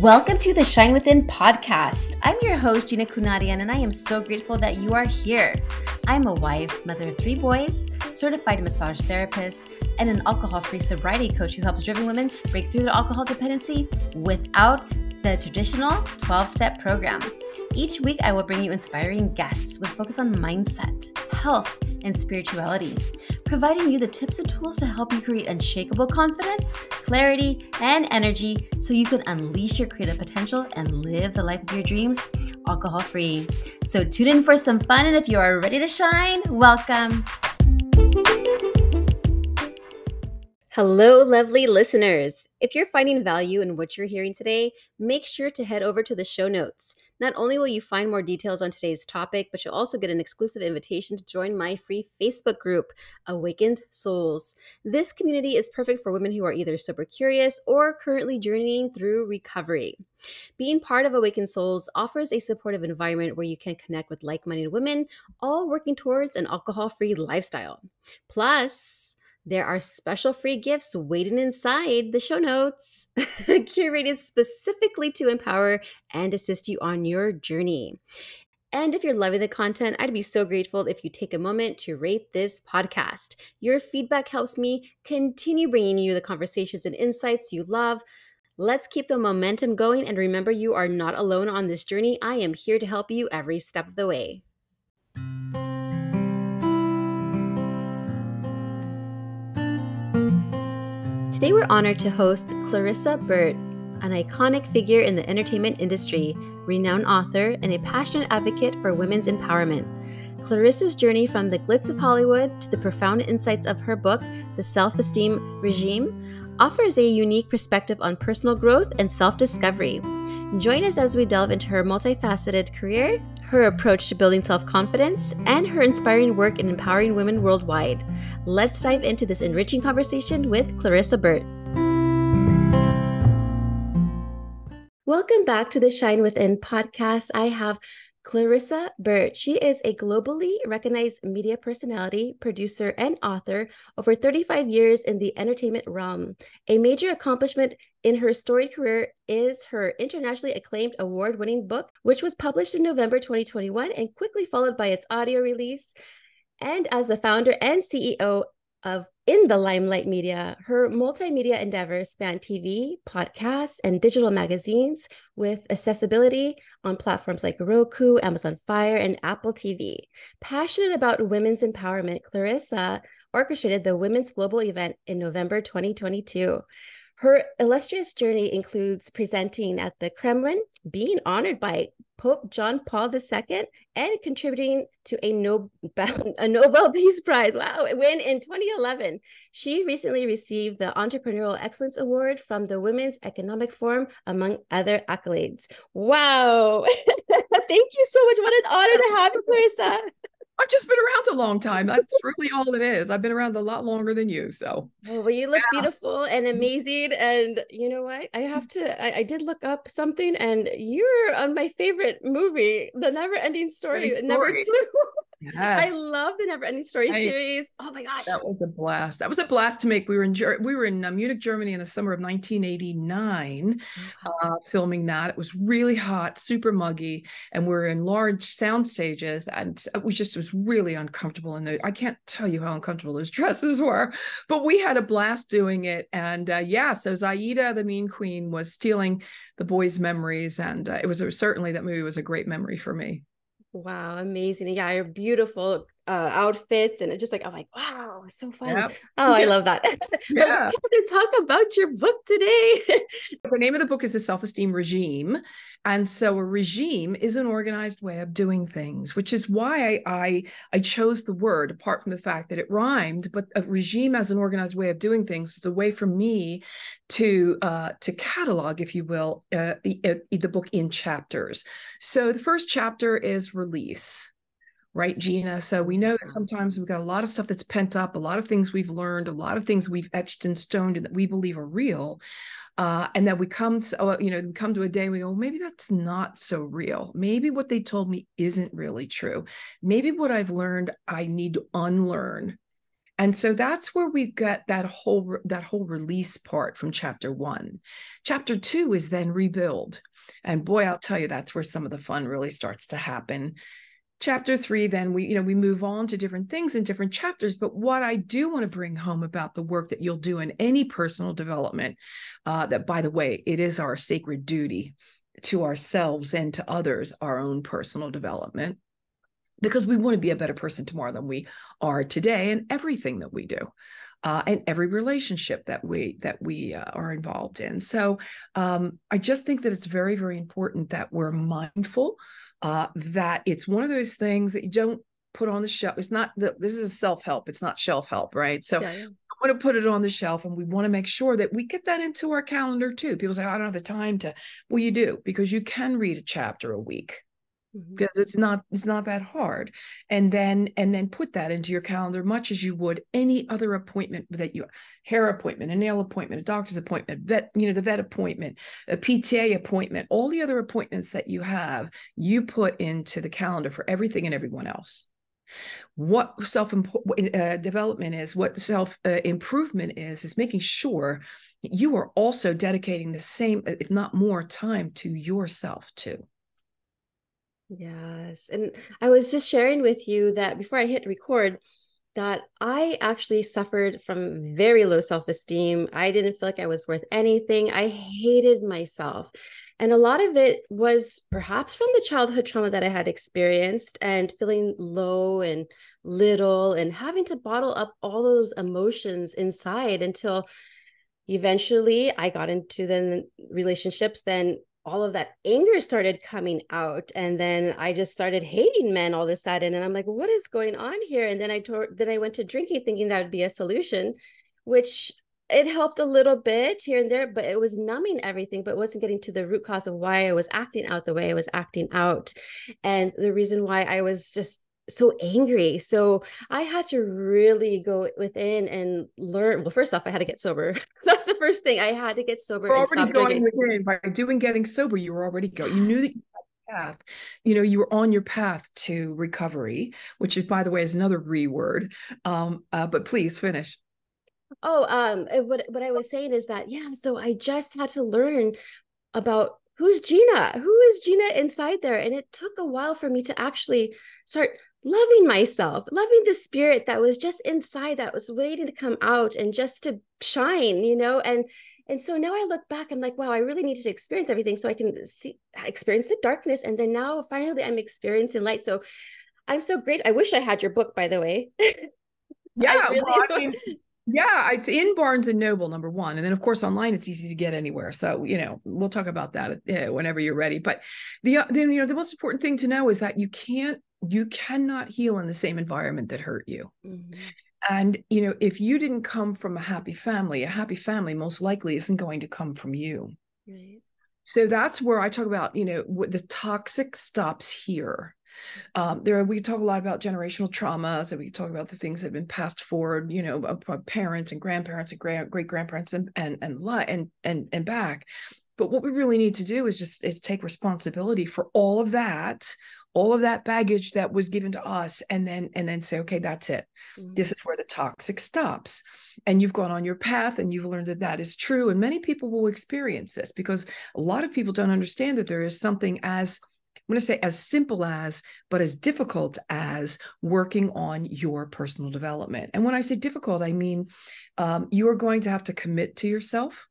Welcome to the Shine Within podcast. I'm your host, Gina Kunadian, and I am so grateful that you are here. I'm a wife, mother of three boys, certified massage therapist, and an alcohol free sobriety coach who helps driven women break through their alcohol dependency without the traditional 12 step program. Each week, I will bring you inspiring guests with focus on mindset, health, and spirituality, providing you the tips and tools to help you create unshakable confidence, clarity, and energy so you can unleash your creative potential and live the life of your dreams alcohol free. So tune in for some fun, and if you are ready to shine, welcome. Hello, lovely listeners. If you're finding value in what you're hearing today, make sure to head over to the show notes. Not only will you find more details on today's topic, but you'll also get an exclusive invitation to join my free Facebook group, Awakened Souls. This community is perfect for women who are either sober curious or currently journeying through recovery. Being part of Awakened Souls offers a supportive environment where you can connect with like minded women, all working towards an alcohol free lifestyle. Plus, there are special free gifts waiting inside the show notes, curated specifically to empower and assist you on your journey. And if you're loving the content, I'd be so grateful if you take a moment to rate this podcast. Your feedback helps me continue bringing you the conversations and insights you love. Let's keep the momentum going and remember you are not alone on this journey. I am here to help you every step of the way. Today, we're honored to host Clarissa Burt, an iconic figure in the entertainment industry, renowned author, and a passionate advocate for women's empowerment. Clarissa's journey from the glitz of Hollywood to the profound insights of her book, The Self Esteem Regime, offers a unique perspective on personal growth and self discovery. Join us as we delve into her multifaceted career, her approach to building self confidence, and her inspiring work in empowering women worldwide. Let's dive into this enriching conversation with Clarissa Burt. Welcome back to the Shine Within podcast. I have Clarissa Burt. She is a globally recognized media personality, producer, and author over 35 years in the entertainment realm. A major accomplishment in her storied career is her internationally acclaimed award winning book, which was published in November 2021 and quickly followed by its audio release. And as the founder and CEO of in the limelight media. Her multimedia endeavors span TV, podcasts, and digital magazines with accessibility on platforms like Roku, Amazon Fire, and Apple TV. Passionate about women's empowerment, Clarissa orchestrated the Women's Global event in November 2022. Her illustrious journey includes presenting at the Kremlin, being honored by Pope John Paul II, and contributing to a Nobel, a Nobel Peace Prize. Wow, when in 2011, she recently received the Entrepreneurial Excellence Award from the Women's Economic Forum, among other accolades. Wow. Thank you so much. What an honor to have you, Clarissa. I've just been around a long time. That's really all it is. I've been around a lot longer than you. So, well, you look yeah. beautiful and amazing. And you know what? I have to, I, I, did look up something, and you're on my favorite movie, The Never Ending Story, number two. Yeah. I love the Never Ending Story I, series. Oh my gosh, that was a blast. That was a blast to make. We were in we were in uh, Munich, Germany, in the summer of 1989, uh, filming that. It was really hot, super muggy, and we are in large sound stages, and we just was really uncomfortable. And I can't tell you how uncomfortable those dresses were, but we had a blast doing it. And uh, yeah, so Xayide, the Mean Queen, was stealing the boys' memories, and uh, it was certainly that movie was a great memory for me. Wow, amazing. Yeah, you're beautiful uh, outfits and it just like I'm like, wow, so fun. Yep. Oh, I love that. yeah. to talk about your book today. the name of the book is the self-esteem regime. And so a regime is an organized way of doing things, which is why I, I, I chose the word, apart from the fact that it rhymed, but a regime as an organized way of doing things is a way for me to uh, to catalog, if you will, uh, the, the book in chapters. So the first chapter is release right, Gina? So we know that sometimes we've got a lot of stuff that's pent up, a lot of things we've learned, a lot of things we've etched and stoned and that we believe are real. Uh, and then we come to, oh, you know, we come to a day we go, maybe that's not so real. Maybe what they told me isn't really true. Maybe what I've learned, I need to unlearn and so that's where we get that whole that whole release part from chapter one chapter two is then rebuild and boy i'll tell you that's where some of the fun really starts to happen chapter three then we you know we move on to different things in different chapters. But what i do want to bring home about the work that you'll do in any personal development uh, that by the way it is our sacred duty to ourselves and to others our own personal development because we want to be a better person tomorrow than we are today and everything that we do uh, and every relationship that we that we uh, are involved in. So um, i just think that it's very very important that we're mindful uh, that it's one of those things that you don't put on the shelf it's not that this is self-help it's not shelf help right so yeah, yeah. I want to put it on the shelf and we want to make sure that we get that into our calendar too. People say, I don't have the time to. Well, you do because you can read a chapter a week Mm-hmm. because it's not it's not that hard. And then and then put that into your calendar much as you would any other appointment that you hair appointment a nail appointment a doctor's appointment vet you know the vet appointment a pta appointment all the other appointments that you have you put into the calendar for everything and everyone else. What self uh, development is what self uh, improvement is is making sure you are also dedicating the same if not more time to yourself too Yes. And I was just sharing with you that before I hit record, that I actually suffered from very low self esteem. I didn't feel like I was worth anything. I hated myself. And a lot of it was perhaps from the childhood trauma that I had experienced and feeling low and little and having to bottle up all those emotions inside until eventually I got into the relationships then all of that anger started coming out and then i just started hating men all of a sudden and i'm like what is going on here? And then i told then i went to drinking thinking that would be a solution which it helped a little bit here and there but it was numbing everything but wasn't getting to the root cause of why i was acting out the way i was acting out. And the reason why i was just so angry. So I had to really go within and learn. Well, first off, I had to get sober. That's the first thing. I had to get sober. You're already going within by doing getting sober. You were already going. You knew that you path you know you were on your path to recovery which is by the way is another re word um uh, but please finish oh um what what i was saying is that yeah so i just had to learn about who's gina who is gina inside there and it took a while for me to actually start loving myself, loving the spirit that was just inside that was waiting to come out and just to shine, you know? And and so now I look back, I'm like, wow, I really needed to experience everything so I can see experience the darkness. And then now finally I'm experiencing light. So I'm so great. I wish I had your book, by the way. Yeah, really well, I mean, yeah, it's in Barnes and Noble, number one, and then of course online it's easy to get anywhere. So you know we'll talk about that uh, whenever you're ready. But the then you know the most important thing to know is that you can't you cannot heal in the same environment that hurt you. Mm-hmm. And, you know, if you didn't come from a happy family, a happy family most likely isn't going to come from you. Right. So that's where I talk about, you know, the toxic stops here. Um, there, we talk a lot about generational traumas, and we talk about the things that have been passed forward, you know, parents and grandparents and great grandparents and and and and and and back. But what we really need to do is just is take responsibility for all of that, all of that baggage that was given to us and then and then say okay that's it mm-hmm. this is where the toxic stops and you've gone on your path and you've learned that that is true and many people will experience this because a lot of people don't understand that there is something as I'm going to say as simple as, but as difficult as working on your personal development. And when I say difficult, I mean um, you are going to have to commit to yourself.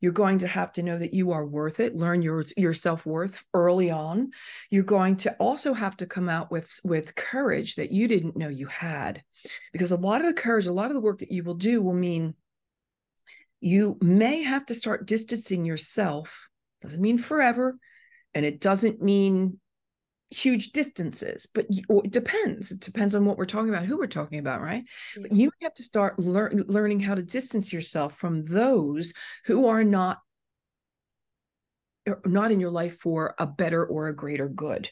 You're going to have to know that you are worth it, learn your, your self-worth early on. You're going to also have to come out with, with courage that you didn't know you had. Because a lot of the courage, a lot of the work that you will do will mean you may have to start distancing yourself. Doesn't mean forever. And it doesn't mean huge distances but you, it depends it depends on what we're talking about who we're talking about right yeah. but you have to start lear- learning how to distance yourself from those who are not not in your life for a better or a greater good.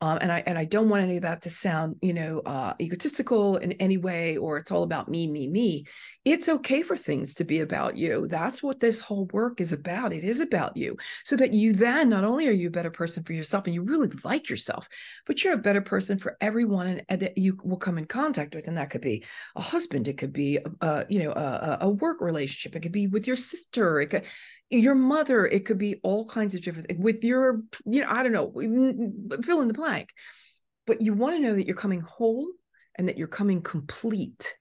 Um, and i and i don't want any of that to sound you know uh, egotistical in any way or it's all about me me me. It's okay for things to be about you. That's what this whole work is about. It is about you. So that you then not only are you a better person for yourself and you really like yourself but you're a better person for everyone and, and that you will come in contact with. And that could be a husband. It could be a, you know a, a work relationship. It could be with your sister. It could your mother it could be all kinds of different with your you know i don't know fill in the blank. But you want to know that you're coming whole and that you're coming complete.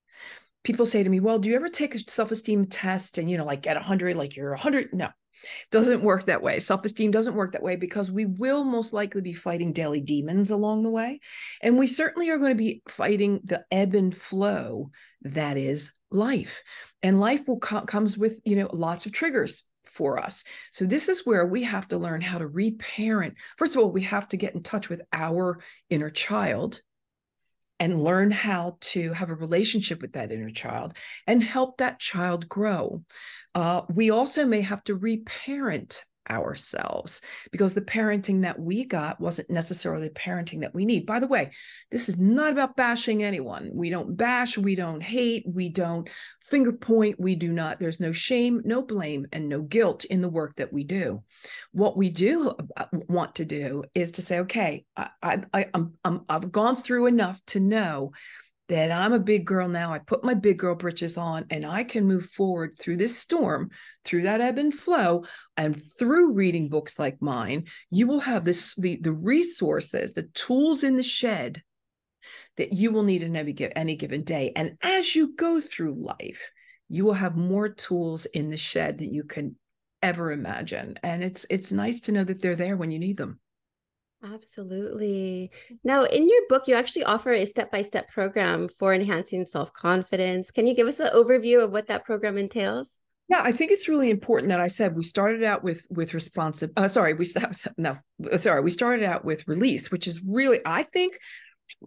People say to me well do you ever take a self-esteem test and you know like get 100 like you're 100 no doesn't work that way. Self-esteem doesn't work that way because we will most likely be fighting daily demons along the way. And we certainly are going to be fighting the ebb and flow that is life. And life will co- comes with you know lots of triggers for us. So this is where we have to learn how to reparent. First of all, we have to get in touch with our inner child and learn how to have a relationship with that inner child and help that child grow. Uh, we also may have to reparent ourselves because the parenting that we got wasn't necessarily the parenting that we need. By the way, this is not about bashing anyone. We don't bash, we don't hate, we don't finger point, we do not, there's no shame, no blame, and no guilt in the work that we do. What we do uh, want to do is to say, okay, I, I, I, I'm, I'm, I've gone through enough to know that I'm a big girl now. I put my big girl britches on and I can move forward through this storm, through that ebb and flow. And through reading books like mine, you will have this the, the resources, the tools in the shed that you will need in any, any given day. And as you go through life, you will have more tools in the shed that you can ever imagine. And it's it's nice to know that they're there when you need them. Absolutely. Now, in your book, you actually offer a step by step program for enhancing self confidence. Can you give us an overview of what that program entails? Yeah, I think it's really important that I said we started out with with responsive. Uh, sorry, we no, sorry, we started out with release, which is really I think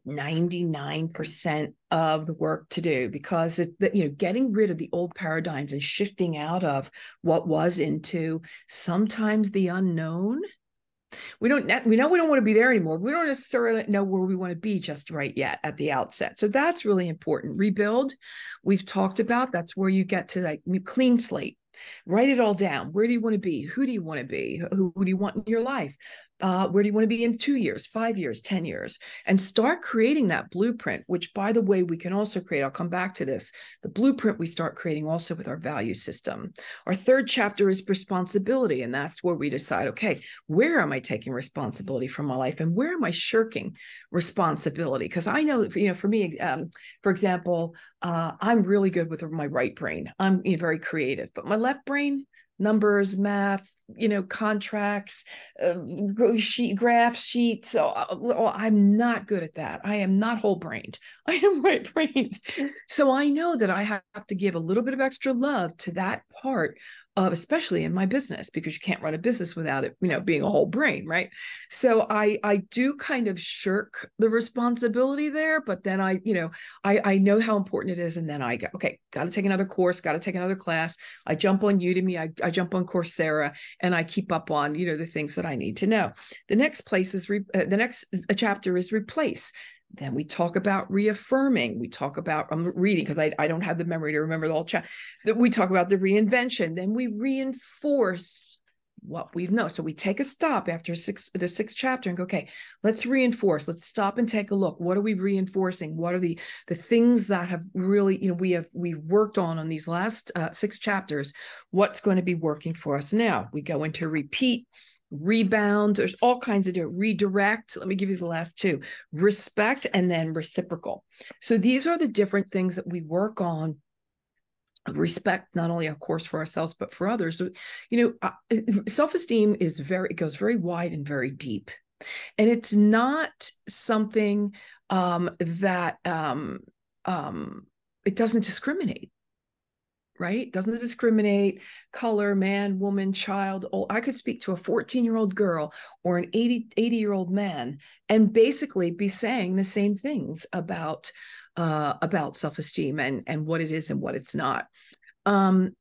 99% of the work to do because it's the, you know getting rid of the old paradigms and shifting out of what was into sometimes the unknown we don't we know we don't want to be there anymore. We don't necessarily know where we want to be just right yet at the outset. So that's really important. Rebuild we've talked about that's where you get to like clean slate. Write it all down. Where do you want to be? Who do you want to be? Who, who do you want in your life uh, where do you want to be in two years, five years, 10 years, and start creating that blueprint, which, by the way, we can also create. I'll come back to this. The blueprint we start creating also with our value system. Our third chapter is responsibility. And that's where we decide okay, where am I taking responsibility for my life and where am I shirking responsibility? Because I know, you know, for me, um, for example, uh, I'm really good with my right brain. I'm you know, very creative, but my left brain, numbers, math, you know, contracts, uh, sheet graphs, sheets. So uh, well, I'm not good at that. I am not whole brained. I am right brained. So I know that I have to give a little bit of extra love to that part of especially in my business because you can't run a business without it you know being a whole brain right? So i i do kind of shirk the responsibility there but then i you know i i know how important it is and then i go okay got to take another course got to take another class. I jump on udemy I, I jump on coursera and i keep up on you know the things that i need to know. The next place is re, uh, the next uh, chapter is replace then we talk about reaffirming. We talk about, I'm reading because I, I don't have the memory to remember the whole chat. That we talk about the reinvention. Then we reinforce what we know. So we take a stop after six, the sixth chapter and go, okay, let's reinforce. Let's stop and take a look. What are we reinforcing? What are the the things that have really, you know, we have we worked on on these last uh, six chapters? What's going to be working for us now? We go into repeat rebound. There's all kinds of different redirect. Let me give you the last two respect and then reciprocal. So these are the different things that we work on respect not only of course for ourselves but for others so, you know uh, self-esteem is very it goes very wide and very deep and it's not something um that um um it doesn't discriminate right? Doesn't discriminate color, man, woman, child. Old. I could speak to a 14 year old girl or an 80, 80 year old man and basically be saying the same things about uh, about self esteem and and what it is and what it's not. Um,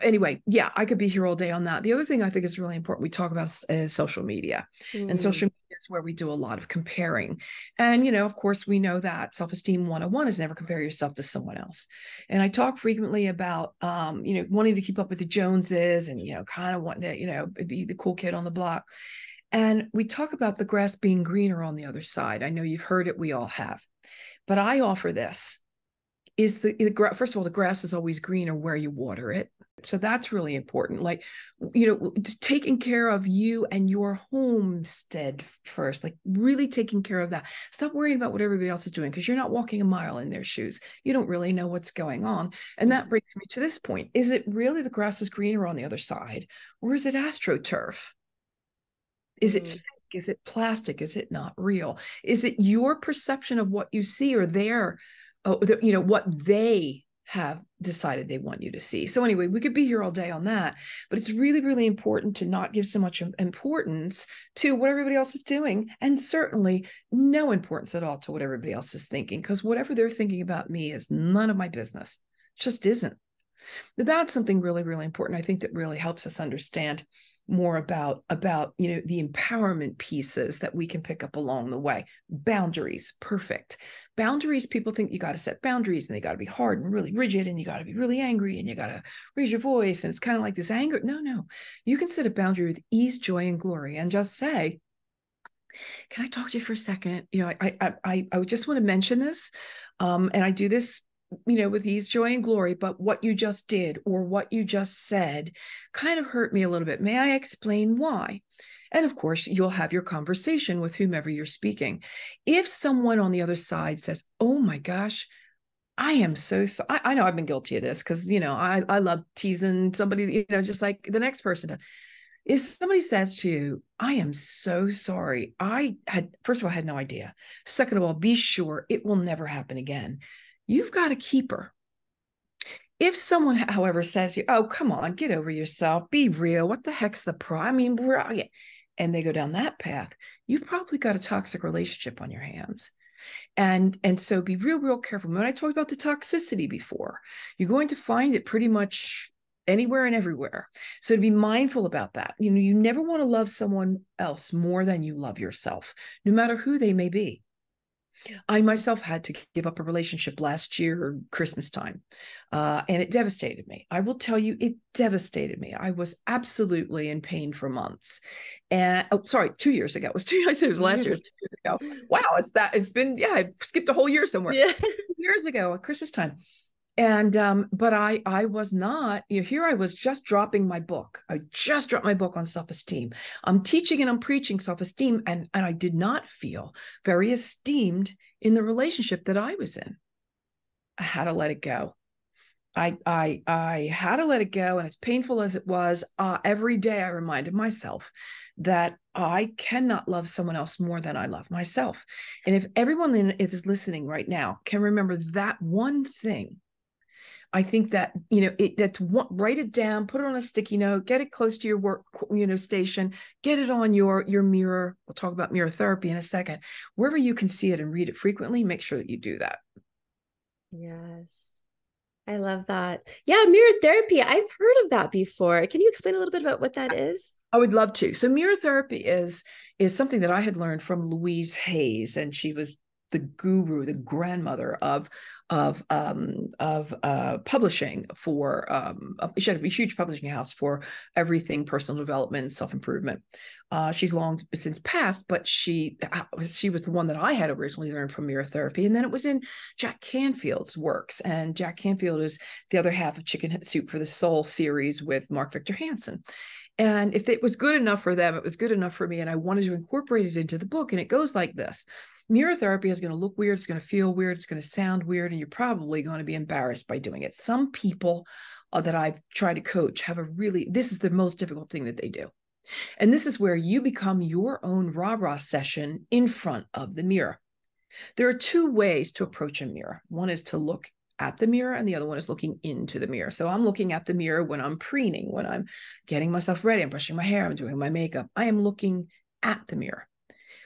anyway, yeah, I could be here all day on that. The other thing I think is really important we talk about is social media. Mm. And social media is where we do a lot of comparing. And, you know, of course, we know that self esteem 101 is never compare yourself to someone else. And I talk frequently about, um, you know, wanting to keep up with the Joneses and, you know, kind of wanting to, you know, be the cool kid on the block. And we talk about the grass being greener on the other side. I know you've heard it, we all have. But I offer this is the, the first of all the grass is always greener where you water it so that's really important like you know taking care of you and your homestead first like really taking care of that stop worrying about what everybody else is doing because you're not walking a mile in their shoes you don't really know what's going on and that brings me to this point is it really the grass is greener on the other side or is it astroturf is it mm. fake? Is it plastic? Is it not real? Is it your perception of what you see or their oh, the, you know, what they have decided they want you to see. So anyway, we could be here all day on that, but it's really really important to not give so much importance to what everybody else is doing and certainly no importance at all to what everybody else is thinking because whatever they're thinking about me is none of my business. just isn't. That's something really really important I think that really helps us understand more about about you know the empowerment pieces that we can pick up along the way. Boundaries perfect. Boundaries people think you got to set boundaries and they got to be hard and really rigid and you got to be really angry and you got to raise your voice and it's kind of like this anger. No no. You can set a boundary with ease joy and glory and just say can I talk to you for a second? You know, I I I, I just want to mention this, um, and I do this you know, with ease, joy, and glory, but what you just did or what you just said kind of hurt me a little bit. May I explain why? And of course, you'll have your conversation with whomever you're speaking. If someone on the other side says, Oh my gosh, I am so, so I, I know I've been guilty of this because, you know, I, I love teasing somebody, you know, just like the next person does. If somebody says to you, I am so sorry, I had, first of all, I had no idea. Second of all, be sure it will never happen again you've got a keeper. If someone, however, says you, oh, come on, get over yourself, be real. What the heck's the problem? I mean, we're, and they go down that path, you've probably got a toxic relationship on your hands. And and so be real, real careful. When I talked about the toxicity before, you're going to find it pretty much anywhere and everywhere. So to be mindful about that. You know, you never want to love someone else more than you love yourself, no matter who they may be. I myself had to give up a relationship last year, Christmas time, uh, and it devastated me. I will tell you, it devastated me. I was absolutely in pain for months. And oh, sorry, two years ago. It was two. I said it was last year. It was two years ago. Wow, it's that. It's been yeah. I skipped a whole year somewhere. Yeah, years ago at Christmas time and um, but i i was not you know here i was just dropping my book. I just dropped my book on self-esteem. I'm teaching and i'm preaching self-esteem and and i did not feel very esteemed in the relationship that i was in. I had to let it go. I i i had to let it go and as painful as it was uh, every day i reminded myself that I cannot love someone else more than I love myself. And if everyone in, is listening right now can remember that one thing, I think that you know it, that's one, write it down, put it on a sticky note, get it close to your work you know station, get it on your your mirror. We'll talk about mirror therapy in a second. Wherever you can see it and read it frequently, make sure that you do that. Yes. I love that. Yeah, mirror therapy. I've heard of that before. Can you explain a little bit about what that is? I would love to. So mirror therapy is is something that I had learned from Louise Hayes and she was the guru, the grandmother of of um, of uh, publishing for um, she had a huge publishing house for everything personal development, self improvement. Uh, she's long since passed, but she uh, she was the one that I had originally learned from mirror therapy, and then it was in Jack Canfield's works. And Jack Canfield is the other half of Chicken Soup for the Soul series with Mark Victor Hansen. And if it was good enough for them, it was good enough for me, and I wanted to incorporate it into the book. And it goes like this mirror therapy is going to look weird, it's going to feel weird, it's going to sound weird, and you're probably going to be embarrassed by doing it. Some people uh, that I've tried to coach have a really, this is the most difficult thing that they do. And this is where you become your own rah rah session in front of the mirror. There are two ways to approach a mirror. One is to look at the mirror, and the other one is looking into the mirror. So I'm looking at the mirror when I'm preening, when I'm getting myself ready, I'm brushing my hair, I'm doing my makeup. I am looking at the mirror.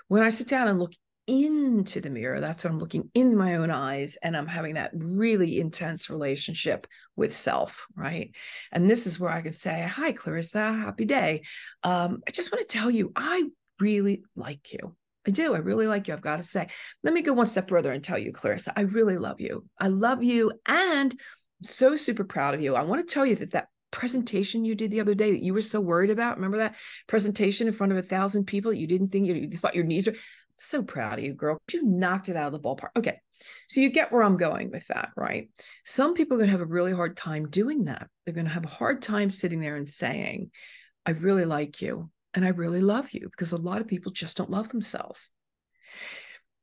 When I sit down and look into the mirror. That's when I'm looking in my own eyes and I'm having that really intense relationship with self, right? And this is where I can say, Hi, Clarissa, happy day. Um, I just want to tell you, I really like you. I do. I really like you. I've got to say. Let me go one step further and tell you, Clarissa, I really love you. I love you and I'm so super proud of you. I want to tell you that that presentation you did the other day that you were so worried about. Remember that presentation in front of a thousand people? You didn't think you, you thought your knees were so proud of you, girl. You knocked it out of the ballpark. Okay. So you get where I'm going with that, right? Some people are going to have a really hard time doing that. They're going to have a hard time sitting there and saying, I really like you and I really love you because a lot of people just don't love themselves.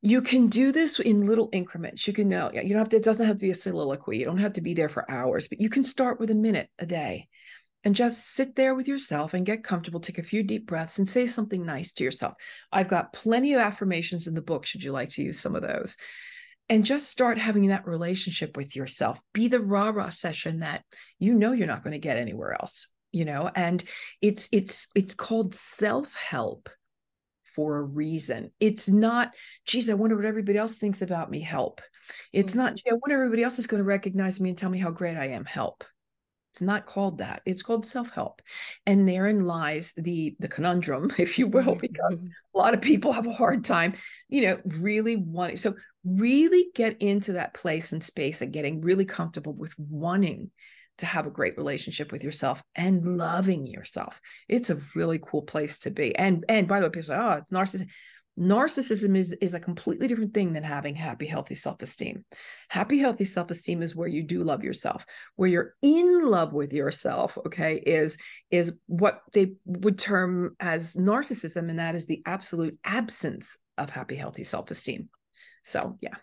You can do this in little increments. You can know, you don't have to, it doesn't have to be a soliloquy. You don't have to be there for hours, but you can start with a minute a day and just sit there with yourself and get comfortable. Take a few deep breaths and say something nice to yourself. I've got plenty of affirmations in the book, should you like to use some of those. And just start having that relationship with yourself. Be the rah rah session that you know you're not going to get anywhere else, you know, and it's it's it's called self-help for a reason. It's not, geez, I wonder what everybody else thinks about me. Help. It's mm-hmm. not, gee, I wonder everybody else is going to recognize me and tell me how great I am. Help. It's not called that. It's called self-help. And therein lies the the conundrum, if you will, mm-hmm. because mm-hmm. a lot of people have a hard time, you know, really wanting. So really get into that place and space and getting really comfortable with wanting to have a great relationship with yourself and loving yourself. It's a really cool place to be. And and by the way, people say, oh, it's narcissism. Narcissism is, is a completely different thing than having happy, healthy self esteem. Happy, healthy self esteem is where you do love yourself, where you're in love with yourself. Okay, is is what they would term as narcissism, and that is the absolute absence of happy, healthy self esteem. So, yeah.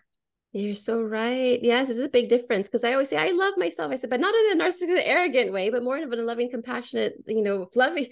You're so right. Yes, it's a big difference because I always say I love myself. I said, but not in a narcissistic, arrogant way, but more of a loving, compassionate, you know, loving,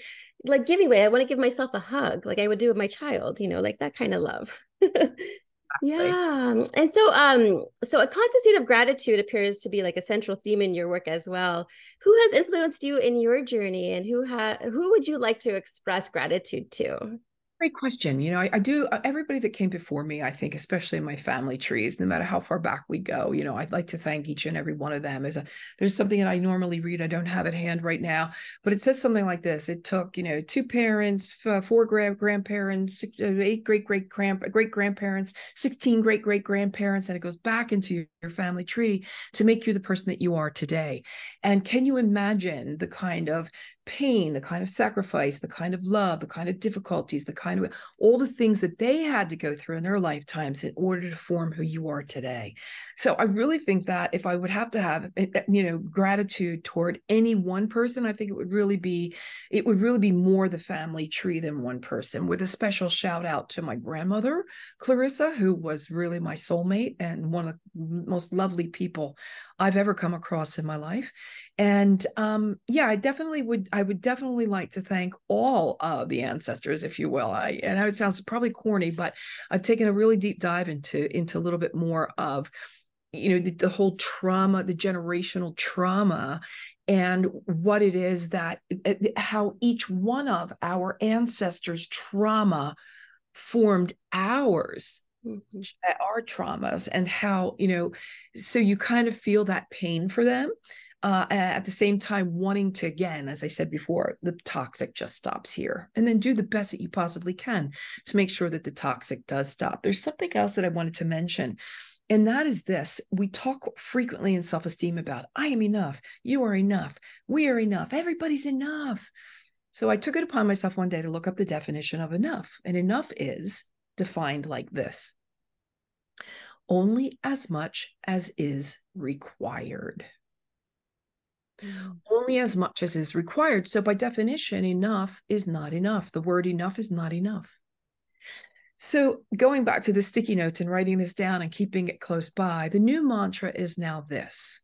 like giving way. I want to give myself a hug, like I would do with my child, you know, like that kind of love. yeah. And so, um, so a constant state of gratitude appears to be like a central theme in your work as well. Who has influenced you in your journey, and who ha- who would you like to express gratitude to? Great question. You know, I, I, do, uh, everybody that came before me, I think, especially in my family trees, no matter how far back we go, you know, I'd like to thank each and every one of them. There's, a, there's something that I normally read, I don't have at hand right now, but it says something like this It took, you know, two parents, four grand, grandparents, six, uh, eight great great grand, great grandparents, 16 great great grandparents, and it goes back into your family tree to make you the person that you are today. And can you imagine the kind of pain, the kind of sacrifice, the kind of love, the kind of difficulties, the kind of all the things that they had to go through in their lifetimes in order to form who you are today. So I really think that if I would have to have eh, eh, you know gratitude toward any one person, I think it would really be it would really be more the family tree than one person with a special shout out to my grandmother, Clarissa, who was really my soulmate and one of the most lovely people I've ever come across in my life. And um, yeah, I definitely would. I would definitely like to thank all of the ancestors, if you will. I and I would sound probably corny, but I've taken a really deep dive into into a little bit more of you know the, the whole trauma the generational trauma and what it is that eh, eh, how each one of our ancestors trauma formed ours mm-hmm. our traumas and how you know so you kind of feel that pain for them uh, at the same time wanting to again as i said before the toxic just stops here and then do the best that you possibly can to make sure that the toxic does stop there's something else that i wanted to mention and that is this we talk frequently in self esteem about I am enough, you are enough, we are enough, everybody's enough. So I took it upon myself one day to look up the definition of enough. And enough is defined like this only as much as is required. Mm. Only as much as is required. So, by definition, enough is not enough. The word enough is not enough. So, going back to the sticky notes and writing this down and keeping it close by, the new mantra is now this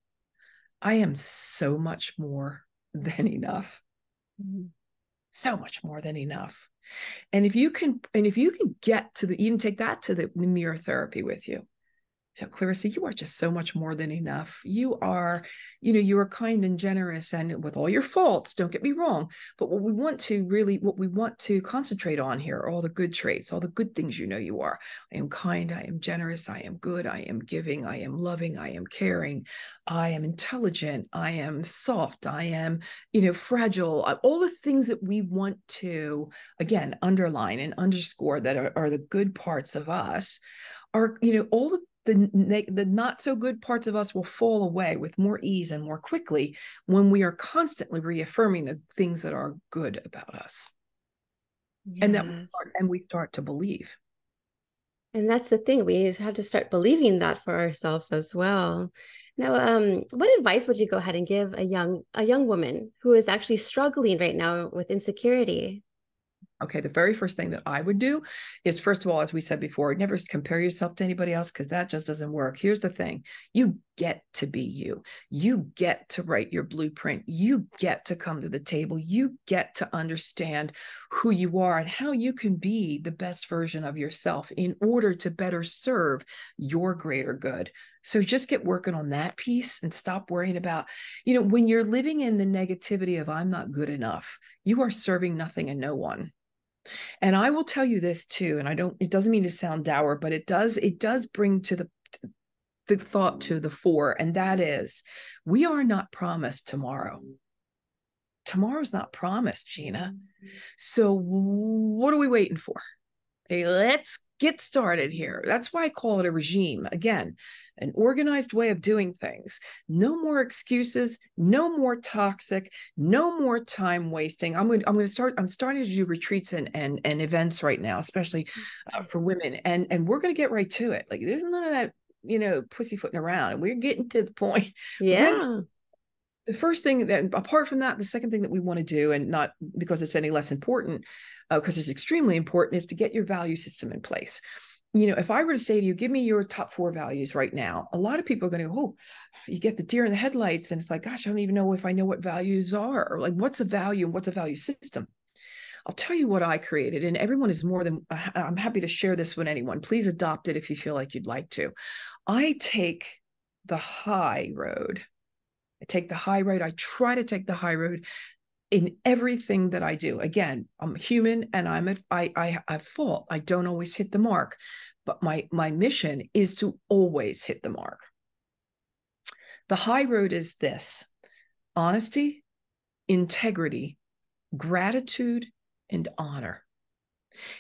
I am so much more than enough. Mm-hmm. So much more than enough. And if you can, and if you can get to the, even take that to the, the mirror therapy with you, So, Clarissa, you are just so much more than enough. You are, you know, you are kind and generous and with all your faults, don't get me wrong. But what we want to really, what we want to concentrate on here are all the good traits, all the good things you know you are. I am kind, I am generous, I am good, I am giving, I am loving, I am caring, I am intelligent, I am soft, I am, you know, fragile, uh, all the things that we want to, again, underline and underscore that are, are the good parts of us are, you know, all the the, the not so good parts of us will fall away with more ease and more quickly when we are constantly reaffirming the things that are good about us. Yes. and that we start, and we start to believe. And that's the thing we have to start believing that for ourselves as well. Now um, what advice would you go ahead and give a young a young woman who is actually struggling right now with insecurity Okay, the very first thing that I would do is, first of all, as we said before, never compare yourself to anybody else because that just doesn't work. Here's the thing you get to be you, you get to write your blueprint, you get to come to the table, you get to understand who you are and how you can be the best version of yourself in order to better serve your greater good. So just get working on that piece and stop worrying about, you know, when you're living in the negativity of I'm not good enough, you are serving nothing and no one and I will tell you this too, and I don't, it doesn't mean to sound dour, but it does, it does bring to the the thought to the fore, and that is we are not promised tomorrow. Tomorrow's not promised, Gina. Mm-hmm. So what are we waiting for? Hey, let's get started here. That's why I call it a regime. Again, an organized way of doing things. No more excuses, no more toxic, no more time wasting. I'm going to, I'm going to start I'm starting to do retreats and and, and events right now, especially uh, for women. And and we're going to get right to it. Like there's none of that, you know, pussyfooting around. We're getting to the point. Yeah. The first thing that apart from that the second thing that we want to do and not because it's any less important because uh, it's extremely important, is to get your value system in place. You know, if I were to say to you, give me your top four values right now, a lot of people are going to go, oh, you get the deer in the headlights. And it's like, gosh, I don't even know if I know what values are or like what's a value and what's a value system. I'll tell you what I created, and everyone is more than uh, I'm happy to share this with anyone. Please adopt it if you feel like you'd like to. I take the high road. I take the high road. I try to take the high road in everything that I do. Again, I'm human and I'm at I I have fault. I don't always hit the mark, but my my mission is to always hit the mark. The high road is this: honesty, integrity, gratitude, and honor.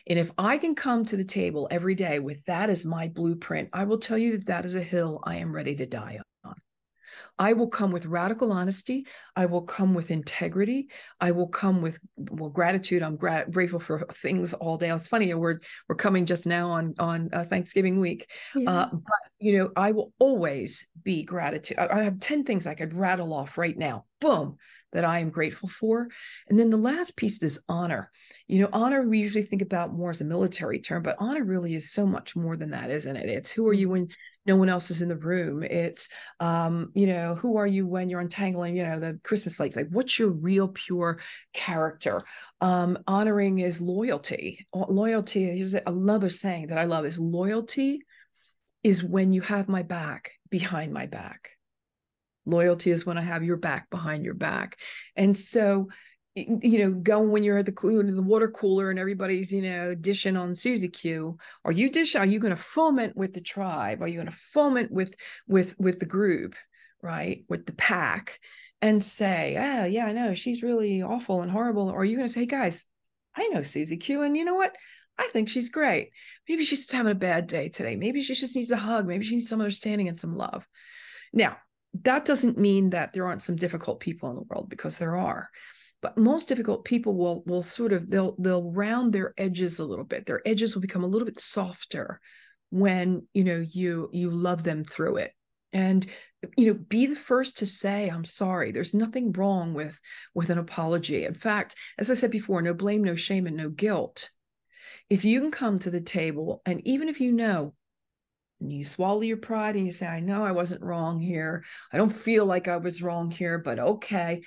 And if I can come to the table every day with that as my blueprint, I will tell you that that is a hill I am ready to die on. I will come with radical honesty. I will come with integrity. I will come with well gratitude. I'm gra- grateful for things all day. It's funny we're we're coming just now on on uh, Thanksgiving week, yeah. uh, but you know I will always be gratitude. I, I have ten things I could rattle off right now. Boom that I am grateful for. And then the last piece is honor. You know, honor we usually think about more as a military term, but honor really is so much more than that, isn't it? It's who are you mm-hmm. when no one else is in the room it's um you know who are you when you're untangling you know the christmas lights like what's your real pure character um honoring is loyalty loyalty here's another saying that i love is loyalty is when you have my back behind my back loyalty is when i have your back behind your back and so you know, going when you're at the the water cooler and everybody's you know dishing on Susie Q. Are you dish? Are you going to foment with the tribe? Are you going to foment with with with the group, right? With the pack, and say, oh yeah, I know she's really awful and horrible. Or are you going to say, guys, I know Susie Q, and you know what? I think she's great. Maybe she's just having a bad day today. Maybe she just needs a hug. Maybe she needs some understanding and some love. Now, that doesn't mean that there aren't some difficult people in the world because there are. But most difficult people will will sort of they'll they'll round their edges a little bit. Their edges will become a little bit softer when you know you you love them through it. And you know be the first to say i'm sorry. There's nothing wrong with with an apology. In fact as i said before no blame no shame and no guilt. If you can come to the table and even if you know you swallow your pride and you say i know i wasn't wrong here i don't feel like i was wrong here but okay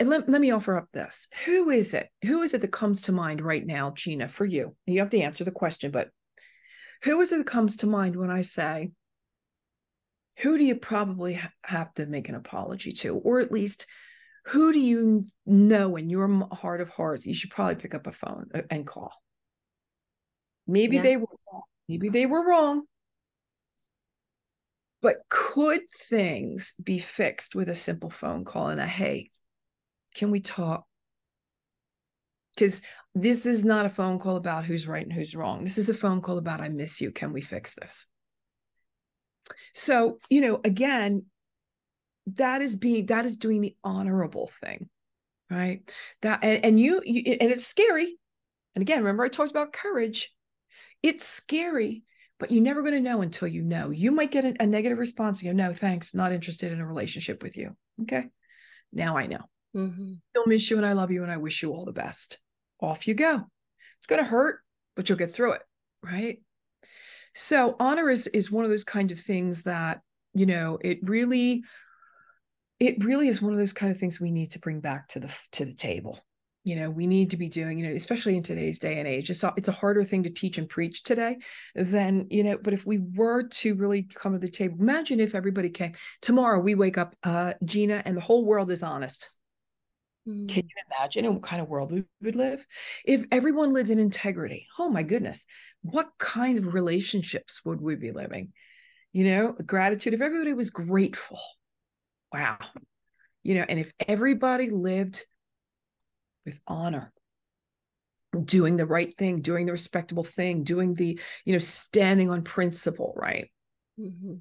let, let me offer up this. Who is it? Who is it that comes to mind right now, Gina, for you? You have to answer the question, but who is it that comes to mind when I say, who do you probably have to make an apology to? Or at least, who do you know in your heart of hearts you should probably pick up a phone uh, and call? Maybe yeah. they were wrong. Maybe they were wrong. But could things be fixed with a simple phone call and a hey, can we talk? Because this is not a phone call about who's right and who's wrong. This is a phone call about I miss you. Can we fix this? So, you know, again, that is being that is doing the honorable thing, right? That and, and you, you and it's scary. And again, remember I talked about courage. It's scary, but you're never going to know until you know. You might get a, a negative response. You go, no, thanks, not interested in a relationship with you. Okay, now I know. Mm-hmm. Still miss you, and I love you, and I wish you all the best. Off you go. It's going to hurt, but you'll get through it, right? So honor is is one of those kind of things that you know it really it really is one of those kind of things we need to bring back to the to the table you know we need to be doing you know especially in today's day and age it's a, it's a harder thing to teach and preach today than you know but if we were to really come to the table imagine if everybody came tomorrow we wake up uh gina and the whole world is honest Mm. Can you imagine in what kind of world we would live? If everyone lived in integrity, oh my goodness, what kind of relationships would we be living? You know, gratitude, if everybody was grateful, wow. You know, and if everybody lived with honor, doing the right thing, doing the respectable thing, doing the, you know, standing on principle, right? Mm-hmm.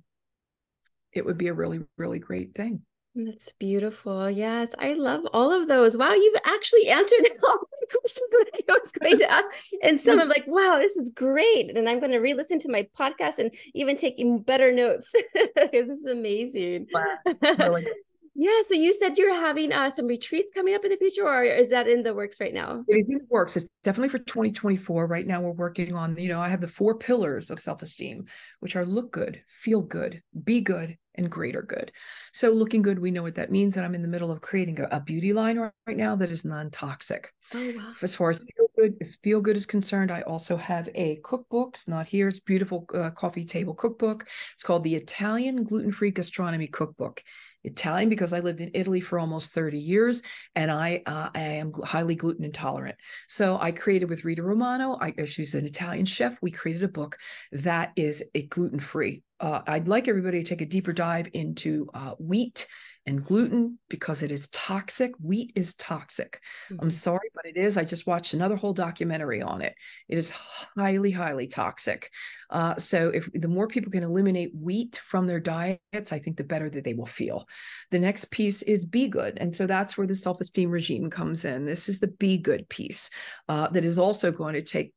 It would be a really, really great thing. That's beautiful. Yes, I love all of those. Wow, you've actually answered all the questions that I was going to ask. And some I'm like, wow, this is great. And I'm going to re listen to my podcast and even take better notes. this is amazing. Wow. Yeah. So you said you're having uh, some retreats coming up in the future, or is that in the works right now? It is in the works. It's definitely for 2024. Right now, we're working on, you know, I have the four pillars of self esteem, which are look good, feel good, be good, and greater good. So, looking good, we know what that means. And I'm in the middle of creating a, a beauty line right now that is non toxic. Oh, wow. As far as feel good, as feel good is concerned, I also have a cookbook. It's not here. It's beautiful uh, coffee table cookbook. It's called the Italian Gluten Free Gastronomy Cookbook. Italian because I lived in Italy for almost 30 years and I, uh, I am highly gluten intolerant. So I created with Rita Romano, I, uh, she's an Italian chef. We created a book that is a gluten free. Uh, I'd like everybody to take a deeper dive into uh, wheat and gluten because it is toxic. Wheat is toxic. Mm-hmm. I'm sorry, but it is. I just watched another whole documentary on it. It is highly, highly toxic. Uh, so if the more people can eliminate wheat from their diets, I think the better that they will feel. The next piece is be good, and so that's where the self-esteem regime comes in. This is the be good piece uh, that is also going to take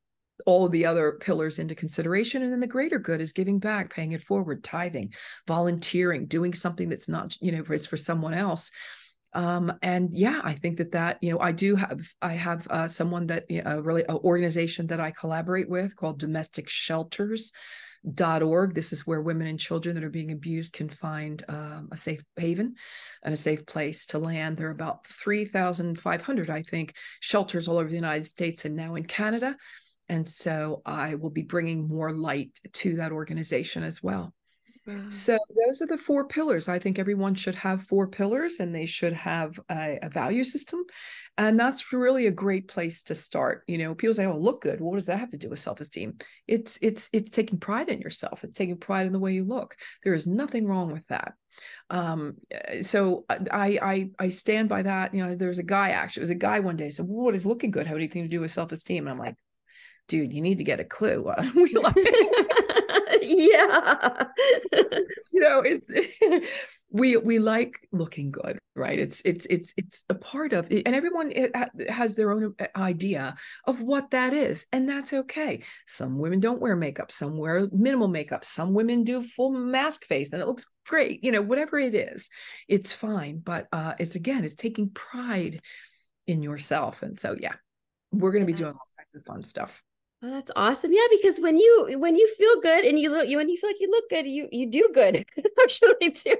all of the other pillars into consideration. And then the greater good is giving back, paying it forward, tithing, volunteering, doing something that's not, you know, is for someone else. Um, and yeah, I think that that you know I do have I have uh, someone that you know, really an organization that I collaborate with called Domestic Shelters. Dot org. This is where women and children that are being abused can find um, a safe haven and a safe place to land. There are about 3,500, I think, shelters all over the United States and now in Canada. And so I will be bringing more light to that organization as well. Wow. So those are the four pillars. I think everyone should have four pillars and they should have a, a, value system. And that's really a great place to start. You know, people say, oh, look good. Well, what does that have to do with self-esteem? It's it's it's taking pride in yourself. It's taking pride in the way you look. There is nothing wrong with that. Um, so I I I stand by that. You know, there was a guy actually, it was a guy one day said, well, what is looking good have anything to do with self-esteem? And I'm like, dude, you need to get a clue. Uh, we like, yeah, you know, it's we we like looking good, right? It's it's it's it's a part of it, and everyone has their own uh, idea of what that is, and that's okay. Some women don't wear makeup, some wear minimal makeup, some women do full mask face, and it looks great. You know, whatever it is, it's fine. But uh, it's again, it's taking pride in yourself, and so yeah, we're going to yeah. be doing all kinds of fun stuff. Oh, that's awesome. Yeah, because when you when you feel good and you look you when you feel like you look good, you you do good actually too.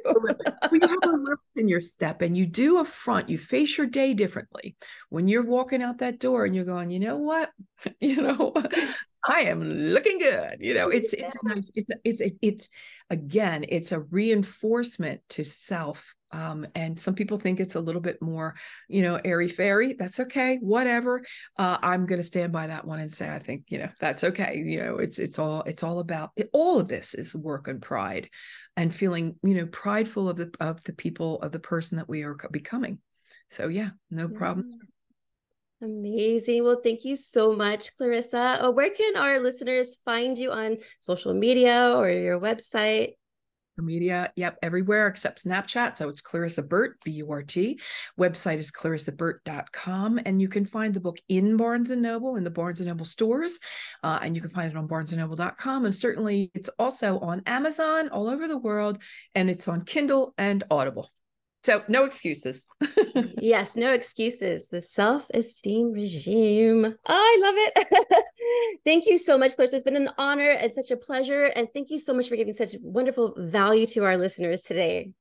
when you have a lift in your step and you do a front, you face your day differently. When you're walking out that door and you're going, you know what, you know, I am looking good. You know, it's it's a nice, it's it's it's again, it's a reinforcement to self. Um, and some people think it's a little bit more, you know, airy fairy. That's okay, whatever. Uh, I'm going to stand by that one and say I think you know that's okay. You know, it's it's all it's all about it, all of this is work and pride, and feeling you know prideful of the of the people of the person that we are becoming. So yeah, no problem. Amazing. Well, thank you so much, Clarissa. Uh, where can our listeners find you on social media or your website? Media. Yep, everywhere except Snapchat. So it's Clarissa Burt, B U R T. Website is clarissaburt.com. And you can find the book in Barnes and Noble, in the Barnes and Noble stores. Uh, and you can find it on barnesandnoble.com. And certainly it's also on Amazon all over the world. And it's on Kindle and Audible. So no excuses. yes, no excuses. The self-esteem regime. Oh, I love it. thank you so much, Clarissa. It's been an honor and such a pleasure. And thank you so much for giving such wonderful value to our listeners today. Thank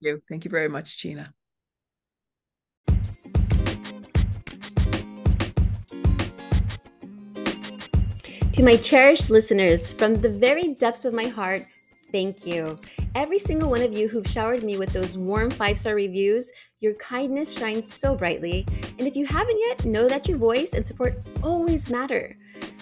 you. Thank you very much, Gina. To my cherished listeners, from the very depths of my heart, Thank you. Every single one of you who've showered me with those warm five star reviews, your kindness shines so brightly. And if you haven't yet, know that your voice and support always matter.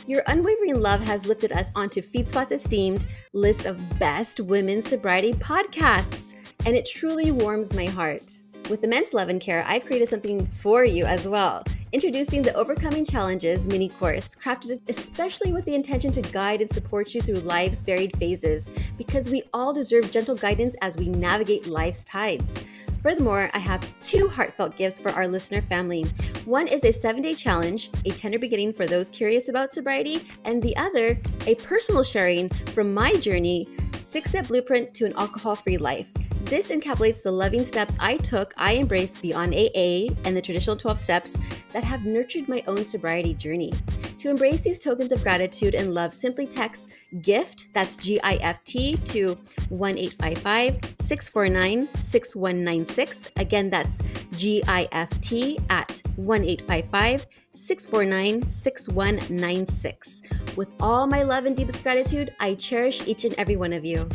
Your unwavering love has lifted us onto FeedSpot's esteemed list of best women's sobriety podcasts, and it truly warms my heart. With immense love and care, I've created something for you as well. Introducing the Overcoming Challenges mini course, crafted especially with the intention to guide and support you through life's varied phases, because we all deserve gentle guidance as we navigate life's tides. Furthermore, I have two heartfelt gifts for our listener family. One is a seven day challenge, a tender beginning for those curious about sobriety, and the other, a personal sharing from my journey, six step blueprint to an alcohol free life. This encapsulates the loving steps I took, I embraced beyond AA and the traditional 12 steps that have nurtured my own sobriety journey. To embrace these tokens of gratitude and love, simply text GIFT, that's G I F T, to 1 855 649 6196. Again, that's G I F T at 1 855 649 6196. With all my love and deepest gratitude, I cherish each and every one of you.